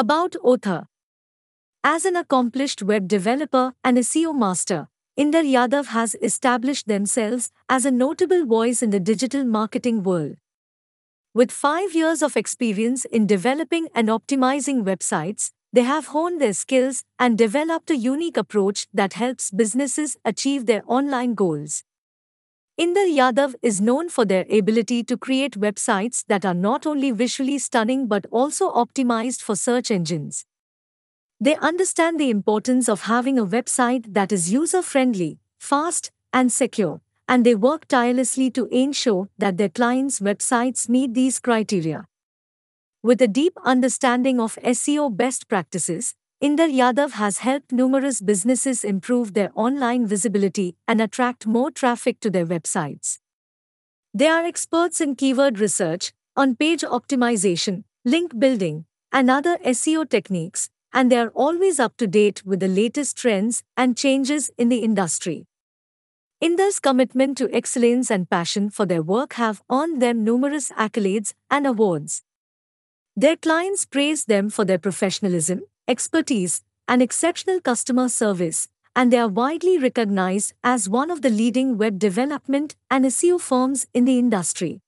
About Author As an accomplished web developer and SEO master, Inder Yadav has established themselves as a notable voice in the digital marketing world. With five years of experience in developing and optimizing websites, they have honed their skills and developed a unique approach that helps businesses achieve their online goals. Inder Yadav is known for their ability to create websites that are not only visually stunning but also optimized for search engines. They understand the importance of having a website that is user friendly, fast, and secure, and they work tirelessly to ensure that their clients' websites meet these criteria. With a deep understanding of SEO best practices, Inder Yadav has helped numerous businesses improve their online visibility and attract more traffic to their websites. They are experts in keyword research, on page optimization, link building, and other SEO techniques, and they are always up to date with the latest trends and changes in the industry. Inder's commitment to excellence and passion for their work have earned them numerous accolades and awards. Their clients praise them for their professionalism, expertise, and exceptional customer service, and they are widely recognized as one of the leading web development and SEO firms in the industry.